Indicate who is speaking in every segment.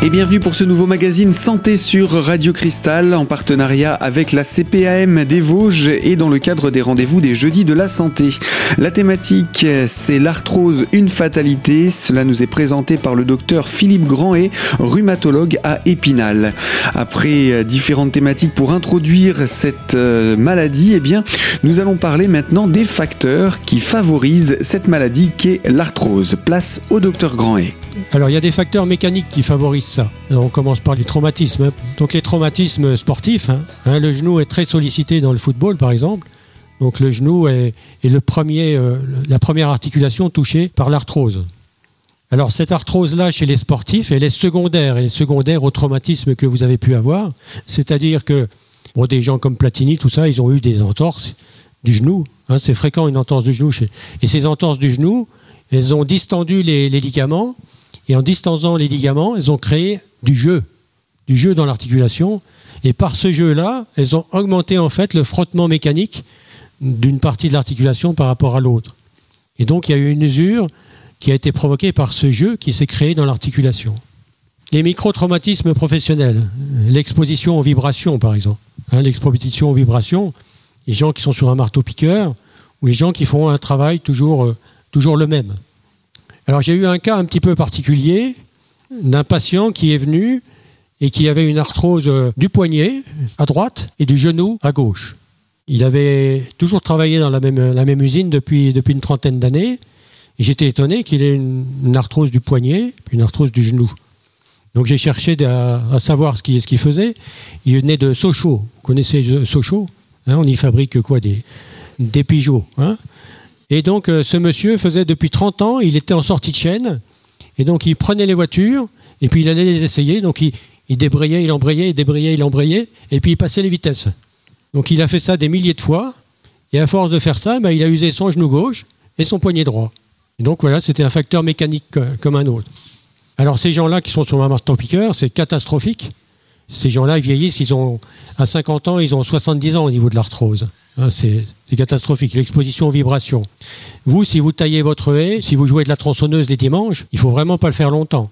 Speaker 1: Et bienvenue pour ce nouveau magazine Santé sur Radio Cristal en partenariat avec la CPAM des Vosges et dans le cadre des rendez-vous des jeudis de la santé. La thématique c'est l'arthrose, une fatalité. Cela nous est présenté par le docteur Philippe Grandet, rhumatologue à Épinal. Après différentes thématiques pour introduire cette euh, maladie, eh bien, nous allons parler maintenant des facteurs qui favorisent cette maladie qu'est l'arthrose. Place au docteur Grandet.
Speaker 2: Alors il y a des facteurs mécaniques qui favorisent on commence par les traumatismes. Hein. Donc les traumatismes sportifs, hein. Hein, le genou est très sollicité dans le football par exemple. Donc le genou est, le premier, euh, la première articulation touchée par l'arthrose. Alors cette arthrose-là chez les sportifs, elle est secondaire, elle est secondaire au traumatisme que vous avez pu avoir. C'est-à-dire que des gens comme Platini, tout ça, ils ont eu des entorses du genou. c'est fréquent une entorse du genou. Et ces entorses du genou, elles ont distendu les ligaments et en distendant les ligaments, elles ont créé du jeu, du jeu dans l'articulation. Et par ce jeu-là, elles ont augmenté en fait le frottement mécanique d'une partie de l'articulation par rapport à l'autre. Et donc il y a eu une usure qui a été provoquée par ce jeu qui s'est créé dans l'articulation. Les micro-traumatismes professionnels, l'exposition aux vibrations par exemple, hein, l'exposition aux vibrations, les gens qui sont sur un marteau-piqueur ou les gens qui font un travail toujours, euh, toujours le même. Alors j'ai eu un cas un petit peu particulier d'un patient qui est venu et qui avait une arthrose euh, du poignet à droite et du genou à gauche. Il avait toujours travaillé dans la même, usine depuis, une trentaine d'années. Et j'étais étonné qu'il ait une, arthrose du poignet et une arthrose du genou. Donc j'ai cherché à, savoir ce qu'il faisait. Il venait de Sochaux. Vous connaissez Sochaux hein, On y fabrique quoi Des, des pigeons. Hein? Et donc, euh, ce monsieur faisait depuis 30 ans, il était en sortie de chaîne, et donc il prenait les voitures, et puis il allait les essayer, donc il, débrayait, il embrayait, il débrayait, il embrayait, et puis il passait les vitesses. Donc il a fait ça des milliers de fois, et à force de faire ça, ben, il a usé son genou gauche et son poignet droit. Et donc voilà, c'était un facteur mécanique comme un autre. Alors ces gens-là qui sont sur un marteau-piqueur, c'est catastrophique. Ces gens-là, vieillissent, ils ont, à 50 ans, ils ont 70 ans au niveau de l'arthrose. Hein, c'est catastrophique. L'exposition aux vibrations. Vous, si vous taillez votre haie, si vous jouez de la tronçonneuse les dimanches, il faut vraiment pas le faire longtemps.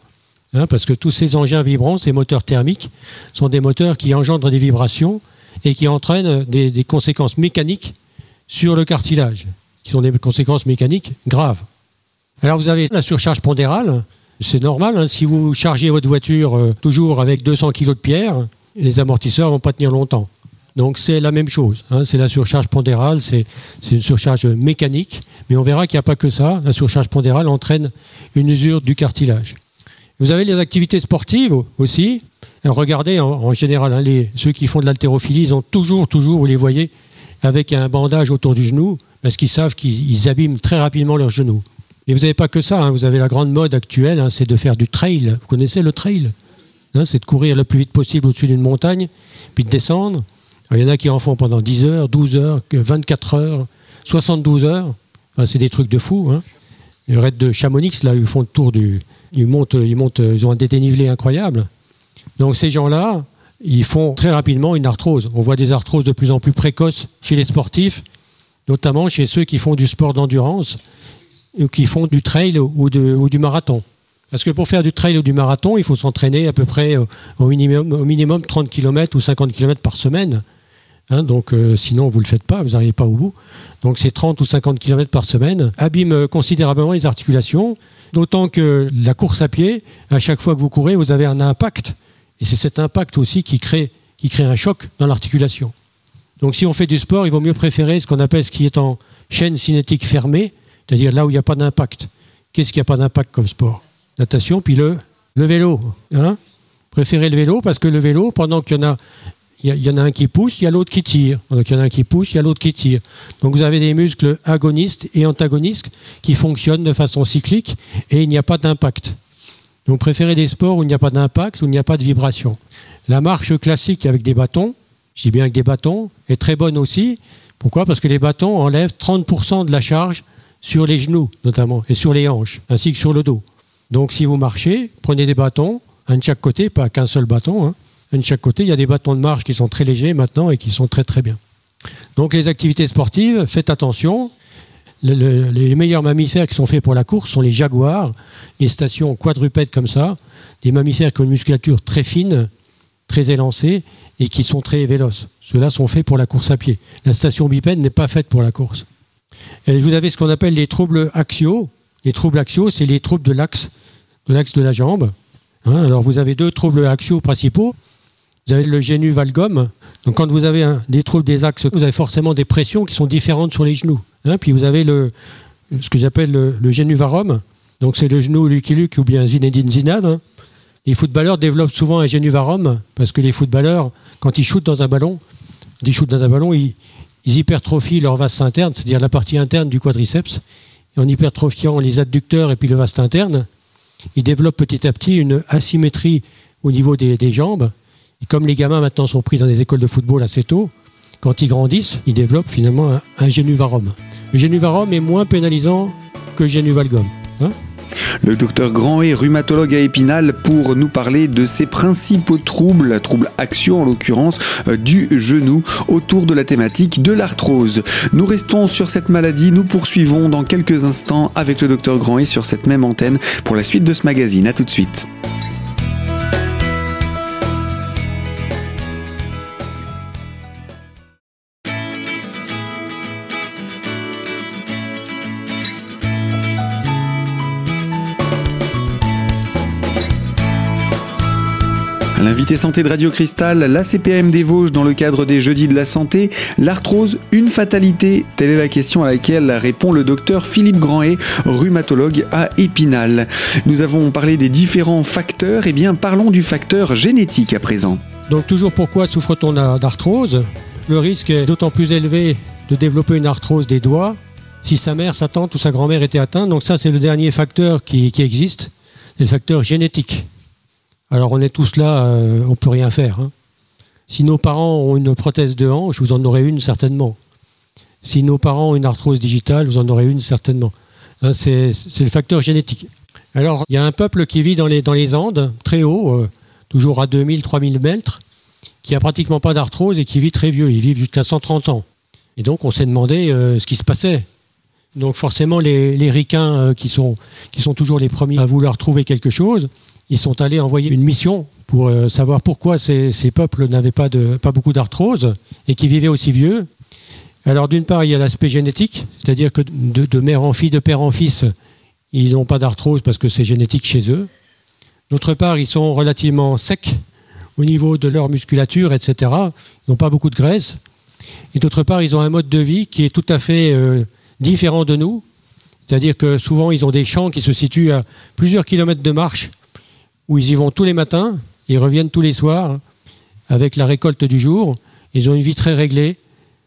Speaker 2: Hein, parce que tous ces engins vibrants, ces moteurs thermiques, sont des moteurs qui engendrent des vibrations et qui entraînent des, conséquences mécaniques sur le cartilage, qui sont des conséquences mécaniques graves. Alors vous avez la surcharge pondérale, c'est normal, hein, si vous chargez votre voiture euh, toujours avec 200 kg de pierre, les amortisseurs vont pas tenir longtemps. Donc c'est la même chose. Hein. c'est la surcharge pondérale, c'est une surcharge mécanique, mais on verra qu'il n'y a pas que ça. La surcharge pondérale entraîne une usure du cartilage. Vous avez les activités sportives aussi. regardez en, général, hein, ceux qui font de l'haltérophilie, ils ont toujours, toujours, vous les voyez, avec un bandage autour du genou, parce qu'ils savent qu'ils abîment très rapidement leur genou. Et vous n'avez pas que ça, hein. vous avez la grande mode actuelle, c'est de faire du trail. Vous connaissez le trail C'est de courir le plus vite possible au-dessus d'une montagne, puis de descendre. Il y en a qui en font pendant 10 heures, 12 heures, 24 heures, 72 heures. C'est des trucs de fou. Hein. Le raid de Chamonix, là, ils font le tour du. Ils montent, ils montent, ils ont un dénivelé incroyable. Donc ces gens-là, ils font très rapidement une arthrose. On voit des arthroses de plus en plus précoces chez les sportifs, notamment chez ceux qui font du sport d'endurance ou qui font du trail ou, du marathon. Parce que pour faire du trail ou du marathon, il faut s'entraîner à peu près au minimum, au minimum 30 km ou 50 km par semaine. Hein, donc euh, sinon, vous ne le faites pas, vous n'arrivez pas au bout. Donc ces 30 ou 50 km par semaine abîment considérablement les articulations, d'autant que la course à pied, à chaque fois que vous courez, vous avez un impact. Et c'est cet impact aussi qui crée, qui crée un choc dans l'articulation. Donc si on fait du sport, il vaut mieux préférer ce qu'on appelle ce qui est en chaîne cinétique fermée, c'est-à-dire là où il n'y a pas d'impact. Qu'est-ce qui n'a pas d'impact comme sport? Natation, puis le, le vélo. Hein? Préférez le vélo parce que le vélo, pendant qu'il y en a il y, en a un qui pousse, il y a l'autre qui tire. Donc il y en a un qui pousse, il y a l'autre qui tire. Donc vous avez des muscles agonistes et antagonistes qui fonctionnent de façon cyclique et il n'y a pas d'impact. Donc préférez des sports où il n'y a pas d'impact, où il n'y a pas de vibration. La marche classique avec des bâtons, je dis bien avec des bâtons, est très bonne aussi. Pourquoi? Parce que les bâtons enlèvent 30% de la charge sur les genoux notamment et sur les hanches, ainsi que sur le dos. Donc si vous marchez, prenez des bâtons, un de chaque côté, pas qu'un seul bâton, hein, de chaque côté. Il y a des bâtons de marche qui sont très légers maintenant et qui sont très très bien. Donc les activités sportives, faites attention. les meilleurs mammifères qui sont faits pour la course sont les jaguars, les stations quadrupèdes comme ça, des mammifères qui ont une musculature très fine, très élancée et qui sont très véloces. Ceux-là sont faits pour la course à pied. La station bipède n'est pas faite pour la course. Et vous avez ce qu'on appelle les troubles axiaux. Les troubles axiaux, c'est les troubles de l'axe de de la jambe. Hein, alors vous avez deux troubles axiaux principaux. Vous avez le génu valgum. Donc quand vous avez des troubles des axes, vous avez forcément des pressions qui sont différentes sur les genoux. Hein. puis vous avez le, ce que j'appelle le, le génu varum. Donc c'est le genou Lucky ou bien Zinedine Zidane. Hein. Les footballeurs développent souvent un génu varum parce que les footballeurs, quand ils shootent dans un ballon, ils shootent hypertrophient leur vaste interne, c'est-à-dire la partie interne du quadriceps. Et en hypertrophiant les adducteurs et puis le vaste interne, ils développent petit à petit une asymétrie au niveau des, jambes. Comme les gamins maintenant sont pris dans des écoles de football assez tôt, quand ils grandissent, ils développent finalement un, un génuvarum. Le génuvarum est moins pénalisant que le génuvalgum. Hein?
Speaker 1: Le docteur Grand est rhumatologue à Épinal pour nous parler de ses principaux troubles, troubles axiaux en l'occurrence, euh, du genou autour de la thématique de l'arthrose. Nous restons sur cette maladie, nous poursuivons dans quelques instants avec le docteur Grand et sur cette même antenne pour la suite de ce magazine. A tout de suite. L'invité santé de Radio Cristal, la CPM des Vosges dans le cadre des Jeudis de la Santé, l'arthrose, une fatalité Telle est la question à laquelle répond le docteur Philippe Grandet, rhumatologue à Épinal. Nous avons parlé des différents facteurs, eh bien parlons du facteur génétique à présent.
Speaker 2: Donc toujours pourquoi souffre-t-on d'arthrose? Le risque est d'autant plus élevé de développer une arthrose des doigts si sa mère, sa tante ou sa grand-mère était atteinte. Donc ça c'est le dernier facteur qui, existe, le facteur génétique. Alors on est tous là, euh, on peut rien faire. Hein. Si nos parents ont une prothèse de hanche, vous en aurez une certainement. Si nos parents ont une arthrose digitale, vous en aurez une certainement. Hein, c'est le facteur génétique. Alors il y a un peuple qui vit dans les, Andes, très haut, euh, toujours à 2000, 3000 mètres, qui a pratiquement pas d'arthrose et qui vit très vieux. Ils vivent jusqu'à 130 ans. Et donc on s'est demandé euh, ce qui se passait. Donc forcément les, les ricains qui, sont, qui sont toujours les premiers à vouloir trouver quelque chose, ils sont allés envoyer une mission pour euh, savoir pourquoi ces, peuples n'avaient pas, pas beaucoup d'arthrose et qui vivaient aussi vieux. Alors d'une part, il y a l'aspect génétique, c'est-à-dire que de, mère en fille, de père en fils, ils n'ont pas d'arthrose parce que c'est génétique chez eux. D'autre part, ils sont relativement secs au niveau de leur musculature, etc. Ils n'ont pas beaucoup de graisse. Et d'autre part, ils ont un mode de vie qui est tout à fait euh, différent de nous. C'est-à-dire que souvent, ils ont des champs qui se situent à plusieurs kilomètres de marche où ils y vont tous les matins, ils reviennent tous les soirs avec la récolte du jour. Ils ont une vie très réglée.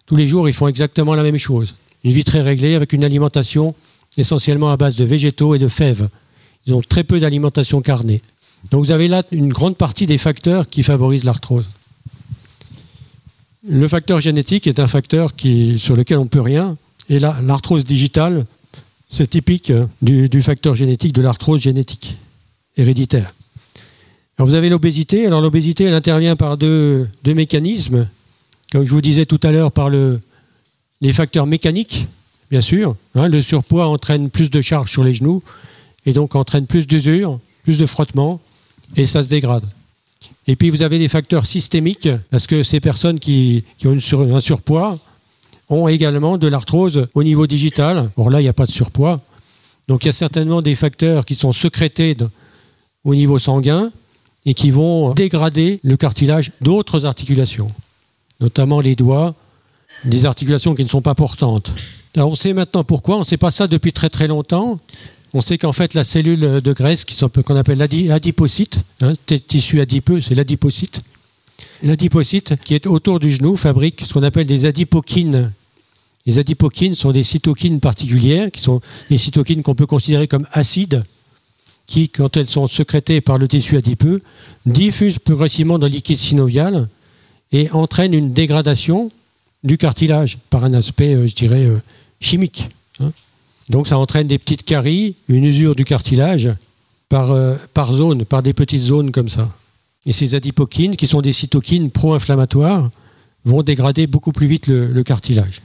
Speaker 2: Tous les jours, ils font exactement la même chose. Une vie très réglée avec une alimentation essentiellement à base de végétaux et de fèves. Ils ont très peu d'alimentation carnée. Donc vous avez là une grande partie des facteurs qui favorisent l'arthrose. Le facteur génétique est un facteur sur lequel on ne peut rien. Et l'arthrose digitale, c'est typique du, du facteur génétique, de l'arthrose génétique, héréditaire vous avez l'obésité. Alors l'obésité, elle intervient par deux, mécanismes. Comme je vous disais tout à l'heure, par le, les facteurs mécaniques, bien sûr. Hein. le surpoids entraîne plus de charge sur les genoux et donc entraîne plus d'usure, plus de frottement et ça se dégrade. Et puis vous avez des facteurs systémiques parce que ces personnes qui, ont un surpoids ont également de l'arthrose au niveau digital. Or là, il n'y a pas de surpoids. Donc il y a certainement des facteurs qui sont sécrétés au niveau sanguin et qui vont dégrader le cartilage d'autres articulations, notamment les doigts, des articulations qui ne sont pas portantes. Alors on sait maintenant pourquoi, on ne sait pas ça depuis très très longtemps. On sait qu'en fait la cellule de graisse qu'on appelle l'adipocyte, hein, tissu adipeux, c'est l'adipocyte. L'adipocyte qui est autour du genou fabrique ce qu'on appelle des adipokines. Les adipokines sont des cytokines particulières, qui sont des cytokines qu'on peut considérer comme acides, qui, quand elles sont sécrétées par le tissu adipeux, diffusent progressivement dans le liquide synovial et entraînent une dégradation du cartilage par un aspect, euh, je dirais, euh, chimique. Hein. Donc ça entraîne des petites caries, une usure du cartilage par, euh, par zone, par des petites zones comme ça. Et ces adipokines, qui sont des cytokines pro-inflammatoires, vont dégrader beaucoup plus vite le, le cartilage.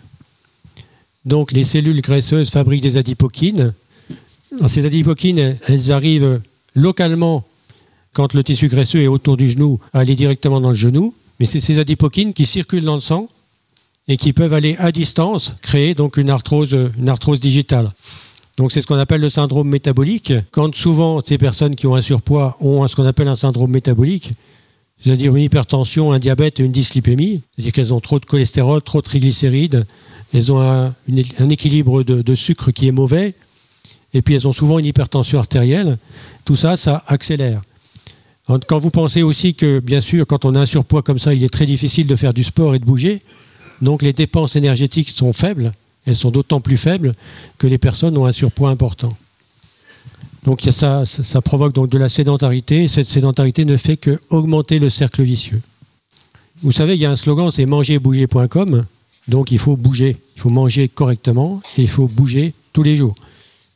Speaker 2: Donc les cellules graisseuses fabriquent des adipokines. ces adipokines, elles arrivent localement quand le tissu graisseux est autour du genou, à aller directement dans le genou. Mais c'est ces adipokines qui circulent dans le sang et qui peuvent aller à distance créer donc une arthrose, une arthrose digitale. Donc c'est ce qu'on appelle le syndrome métabolique. Quand souvent ces personnes qui ont un surpoids ont ce qu'on appelle un syndrome métabolique, c'est-à-dire une hypertension, un diabète et une dyslipémie, c'est-à-dire qu'elles ont trop de cholestérol, trop de triglycérides, elles ont un, équilibre de, sucre qui est mauvais, et puis elles ont souvent une hypertension artérielle. Tout ça, ça accélère. Quand vous pensez aussi que, bien sûr, quand on a un surpoids comme ça, il est très difficile de faire du sport et de bouger, donc les dépenses énergétiques sont faibles, elles sont d'autant plus faibles que les personnes ont un surpoids important. Donc ça, provoque donc de la sédentarité, et cette sédentarité ne fait qu'augmenter le cercle vicieux. Vous savez, il y a un slogan, c'est mangerbouger.com, donc il faut bouger, il faut manger correctement et il faut bouger tous les jours.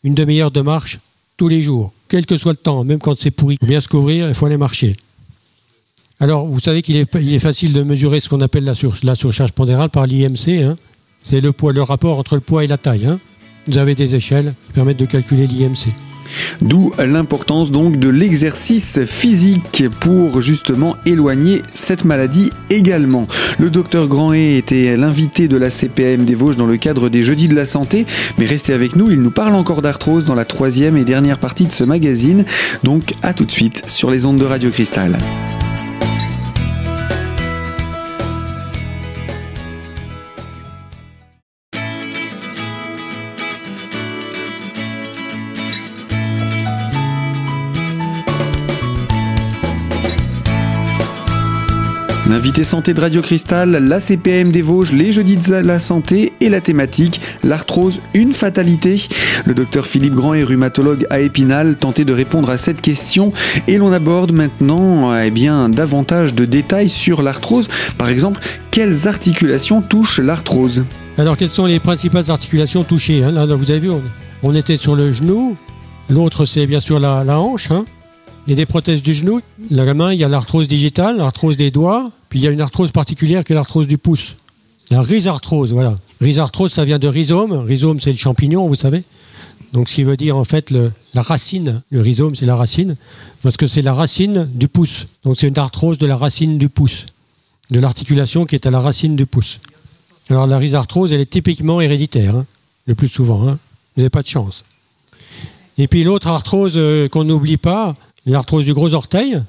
Speaker 2: Une demi-heure de marche tous les jours, quel que soit le temps, même quand c'est pourri, il faut bien se couvrir, il faut aller marcher. Alors, vous savez qu'il est, facile de mesurer ce qu'on appelle la, surcharge pondérale par l'IMC. Hein. C'est le poids, le rapport entre le poids et la taille. Hein. Vous avez des échelles qui permettent de calculer l'IMC.
Speaker 1: D'où l'importance donc de l'exercice physique pour justement éloigner cette maladie également. Le docteur Grandet était l'invité de la CPM des Vosges dans le cadre des Jeudis de la Santé, mais restez avec nous, il nous parle encore d'arthrose dans la troisième et dernière partie de ce magazine. Donc à tout de suite sur les ondes de Radio Cristal. L'invité santé de Radio Cristal, la CPM des Vosges, les jeudis de la santé et la thématique, l'arthrose, une fatalité. Le docteur Philippe Grand est rhumatologue à Épinal, tenté de répondre à cette question et l'on aborde maintenant eh bien, davantage de détails sur l'arthrose. Par exemple, quelles articulations touchent l'arthrose?
Speaker 2: Alors, quelles sont les principales articulations touchées hein? Vous avez vu, on, était sur le genou, l'autre c'est bien sûr la, hanche. Hein il y a des prothèses du genou. La main, il y a l'arthrose digitale, l'arthrose des doigts, puis il y a une arthrose particulière qui est l'arthrose du pouce. La rhizarthrose, voilà. Rhizarthrose, ça vient de rhizome. Rhizome, c'est le champignon, vous savez. Donc, ce qui veut dire en fait la racine. Le rhizome, c'est la racine, parce que c'est la racine du pouce. Donc, c'est une arthrose de la racine du pouce, de l'articulation qui est à la racine du pouce. Alors, la rhizarthrose, elle est typiquement héréditaire, hein, le plus souvent. Hein. Vous n'avez pas de chance. Et puis l'autre arthrose euh, qu'on n'oublie pas, L'arthrose du gros orteil.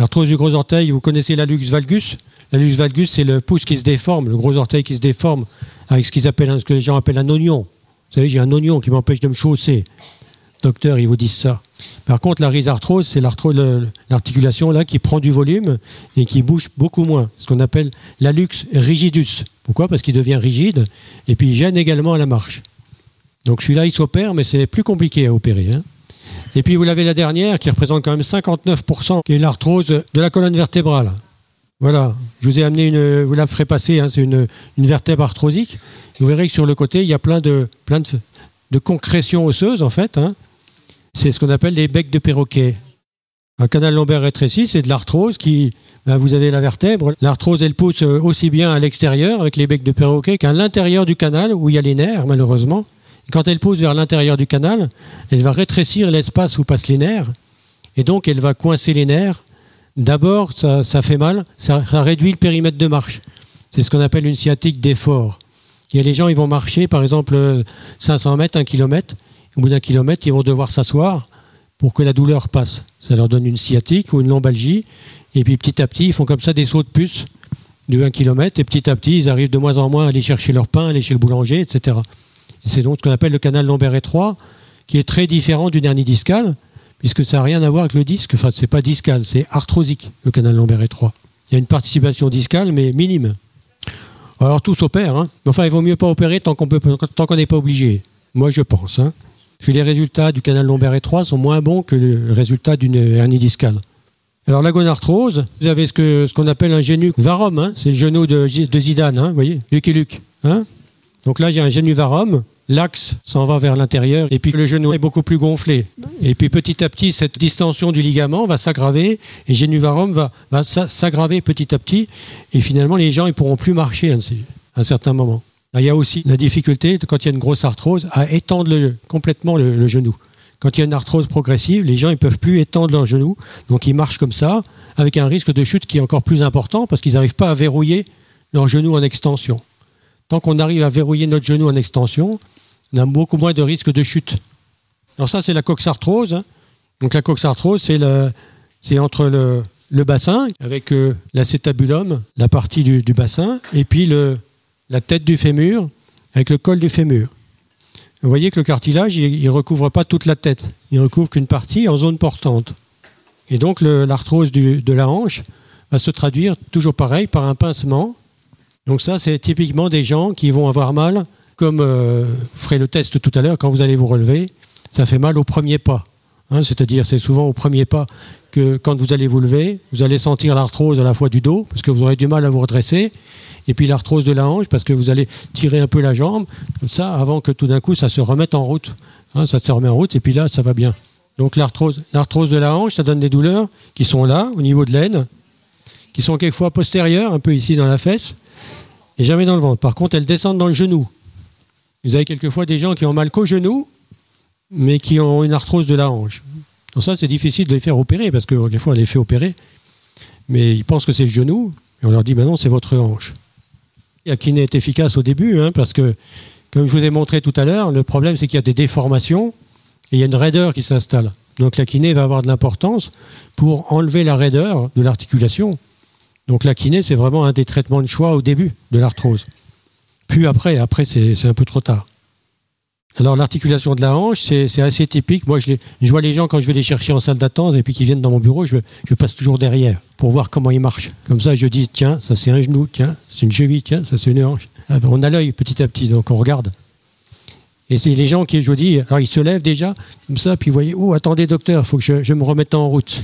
Speaker 2: L'arthrose du gros orteil, vous connaissez la lux valgus. La lux valgus, c'est le pouce qui se déforme, le gros orteil qui se déforme avec ce, appellent, ce que les gens appellent un oignon. Vous savez, j'ai un oignon qui m'empêche de me chausser. Docteur, ils vous disent ça. Par contre, la rhizarthrose, c'est l'articulation là qui prend du volume et qui bouge beaucoup moins. Ce qu'on appelle la lux rigidus. Pourquoi? Parce qu'il devient rigide et puis il gêne également à la marche. Donc celui-là, il s'opère, mais c'est plus compliqué à opérer. Hein. Et puis vous l'avez la dernière qui représente quand même 59%, qui est l'arthrose de la colonne vertébrale. Voilà, je vous ai amené une, vous la ferez passer, hein, c'est une, vertèbre arthrosique. Vous verrez que sur le côté, il y a plein de, plein de, concrétions osseuses en fait. Hein. C'est ce qu'on appelle les becs de perroquet. Un canal lombaire rétréci, c'est de l'arthrose qui, ben, vous avez la vertèbre. L'arthrose, elle pousse aussi bien à l'extérieur avec les becs de perroquet qu'à l'intérieur du canal où il y a les nerfs, malheureusement. Quand elle pousse vers l'intérieur du canal, elle va rétrécir l'espace où passent les nerfs, et donc elle va coincer les nerfs. D'abord, ça, fait mal, ça, réduit le périmètre de marche. C'est ce qu'on appelle une sciatique d'effort. Il y a les gens, ils vont marcher, par exemple, 500 mètres, 1 km. Au bout d'un kilomètre, ils vont devoir s'asseoir pour que la douleur passe. Ça leur donne une sciatique ou une lombalgie. Et puis petit à petit, ils font comme ça des sauts de puce de 1 km. Et petit à petit, ils arrivent de moins en moins à aller chercher leur pain, aller chez le boulanger, etc. C'est donc ce qu'on appelle le canal lombaire étroit, qui est très différent du dernier discal, puisque ça n'a rien à voir avec le disque. Enfin, c'est pas discal, c'est arthrosique, le canal lombaire étroit. Il y a une participation discale, mais minime. Alors tout s'opère. Hein. Enfin, il vaut mieux pas opérer tant qu'on n'est pas obligé. Moi, je pense. Hein. Que les résultats du canal lombaire étroit sont moins bons que le résultat d'une hernie discale. Alors la gonarthrose, vous avez ce qu'on appelle un génu varum, hein. c'est le genou de, de Zidane, vous voyez, Luc et Luc. Donc là, j'ai un génuvarum. L'axe s'en va vers l'intérieur et puis le genou est beaucoup plus gonflé. Et puis petit à petit, cette distension du ligament va s'aggraver et génuvarum va, va s'aggraver petit à petit. Et finalement, les gens ne pourront plus marcher à un certain moment. Il y a aussi la difficulté, quand il y a une grosse arthrose, à étendre complètement le, genou. Quand il y a une arthrose progressive, les gens ne peuvent plus étendre leur genou, donc ils marchent comme ça, avec un risque de chute qui est encore plus important parce qu'ils n'arrivent pas à verrouiller leur genou en extension. Tant qu'on arrive à verrouiller notre genou en extension, on a beaucoup moins de risque de chute. Alors ça, c'est la coxarthrose. Hein. Donc la coxarthrose, c'est entre le, bassin, avec euh, l'acétabulum, la partie du, bassin, et puis la tête du fémur, avec le col du fémur. Vous voyez que le cartilage, il ne recouvre pas toute la tête, il recouvre qu'une partie en zone portante. Et donc l'arthrose de la hanche va se traduire toujours pareil par un pincement. Donc ça, c'est typiquement des gens qui vont avoir mal, comme euh, ferait le test tout à l'heure, quand vous allez vous relever, ça fait mal au premier pas. Hein, c'est-à-dire, c'est souvent au premier pas que quand vous allez vous lever, vous allez sentir l'arthrose à la fois du dos, parce que vous aurez du mal à vous redresser, et puis l'arthrose de la hanche, parce que vous allez tirer un peu la jambe, comme ça, avant que tout d'un coup ça se remette en route. Hein, ça se remet en route, et puis là, ça va bien. Donc l'arthrose, l'arthrose de la hanche, ça donne des douleurs qui sont là, au niveau de l'aine, qui sont quelquefois postérieures, un peu ici dans la fesse, et jamais dans le ventre. Par contre, elles descendent dans le genou. Vous avez quelquefois des gens qui ont mal qu'au genou, mais qui ont une arthrose de la hanche. Donc ça, c'est difficile de les faire opérer, parce que des on les fait opérer, mais ils pensent que c'est le genou, et on leur dit, ben non, c'est votre hanche. La kiné est efficace au début, hein, parce que, comme je vous ai montré tout à l'heure, le problème, c'est qu'il y a des déformations, et il y a une raideur qui s'installe. Donc la kiné va avoir de l'importance pour enlever la raideur de l'articulation. Donc la kiné, c'est vraiment un des traitements de choix au début de l'arthrose. Puis après, après c'est un peu trop tard. Alors l'articulation de la hanche, c'est assez typique. Moi, je, vois les gens quand je vais les chercher en salle d'attente et puis qu'ils viennent dans mon bureau, je, passe toujours derrière pour voir comment ils marchent. Comme ça, je dis, tiens, ça c'est un genou, tiens, c'est une cheville, tiens, ça c'est une hanche. Ah ben, on a l'œil petit à petit, donc on regarde. Et c'est les gens qui, je vous dis, alors ils se lèvent déjà, comme ça, puis vous voyez, oh, attendez docteur, il faut que je, me remette en route.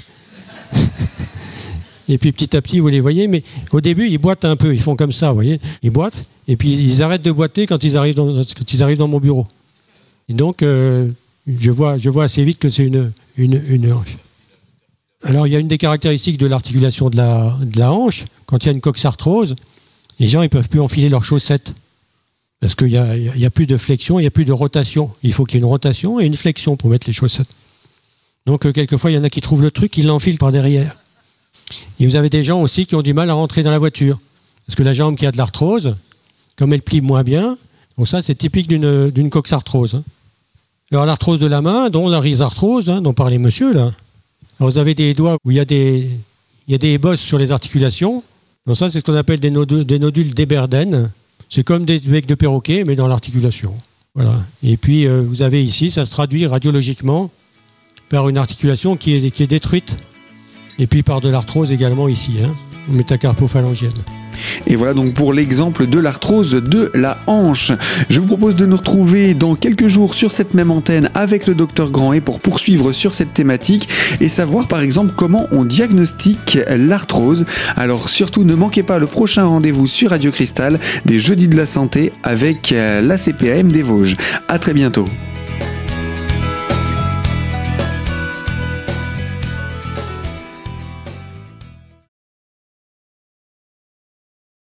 Speaker 2: Et puis petit à petit, vous les voyez, mais au début, ils boitent un peu, ils font comme ça, vous voyez, ils boitent, et puis ils arrêtent de boiter quand ils arrivent quand ils arrivent dans mon bureau. Et donc, euh, je, vois, je vois assez vite que c'est une, une, hanche. Alors, il y a une des caractéristiques de l'articulation de la, de la hanche. Quand il y a une coxarthrose, les gens ne peuvent plus enfiler leurs chaussettes. Parce qu'il n'y a, a, plus de flexion, il n'y a plus de rotation. Il faut qu'il y ait une rotation et une flexion pour mettre les chaussettes. Donc, euh, quelquefois, il y en a qui trouvent le truc, ils l'enfilent par derrière. Et vous avez des gens aussi qui ont du mal à rentrer dans la voiture. Parce que la jambe qui a de l'arthrose, comme elle plie moins bien, donc ça, c'est typique d'une coxarthrose. Hein. Alors l'arthrose de la main, dont la rhizarthrose, hein, dont parlait monsieur là. Alors, vous avez des doigts où il y a des, il sur les articulations. Donc ça, c'est ce qu'on appelle des nodules, des nodules. C'est comme des becs de perroquet, mais dans l'articulation. Voilà. Et puis euh, vous avez ici, ça se traduit radiologiquement par une articulation qui est détruite. Et puis par de l'arthrose également ici, hein, métacarpophalangienne.
Speaker 1: Et voilà donc pour l'exemple de l'arthrose de la hanche. Je vous propose de nous retrouver dans quelques jours sur cette même antenne avec le docteur Grandet pour poursuivre sur cette thématique et savoir par exemple comment on diagnostique l'arthrose. Alors surtout ne manquez pas le prochain rendez-vous sur Radio Cristal des Jeudis de la Santé avec euh, la CPAM des Vosges. À très bientôt.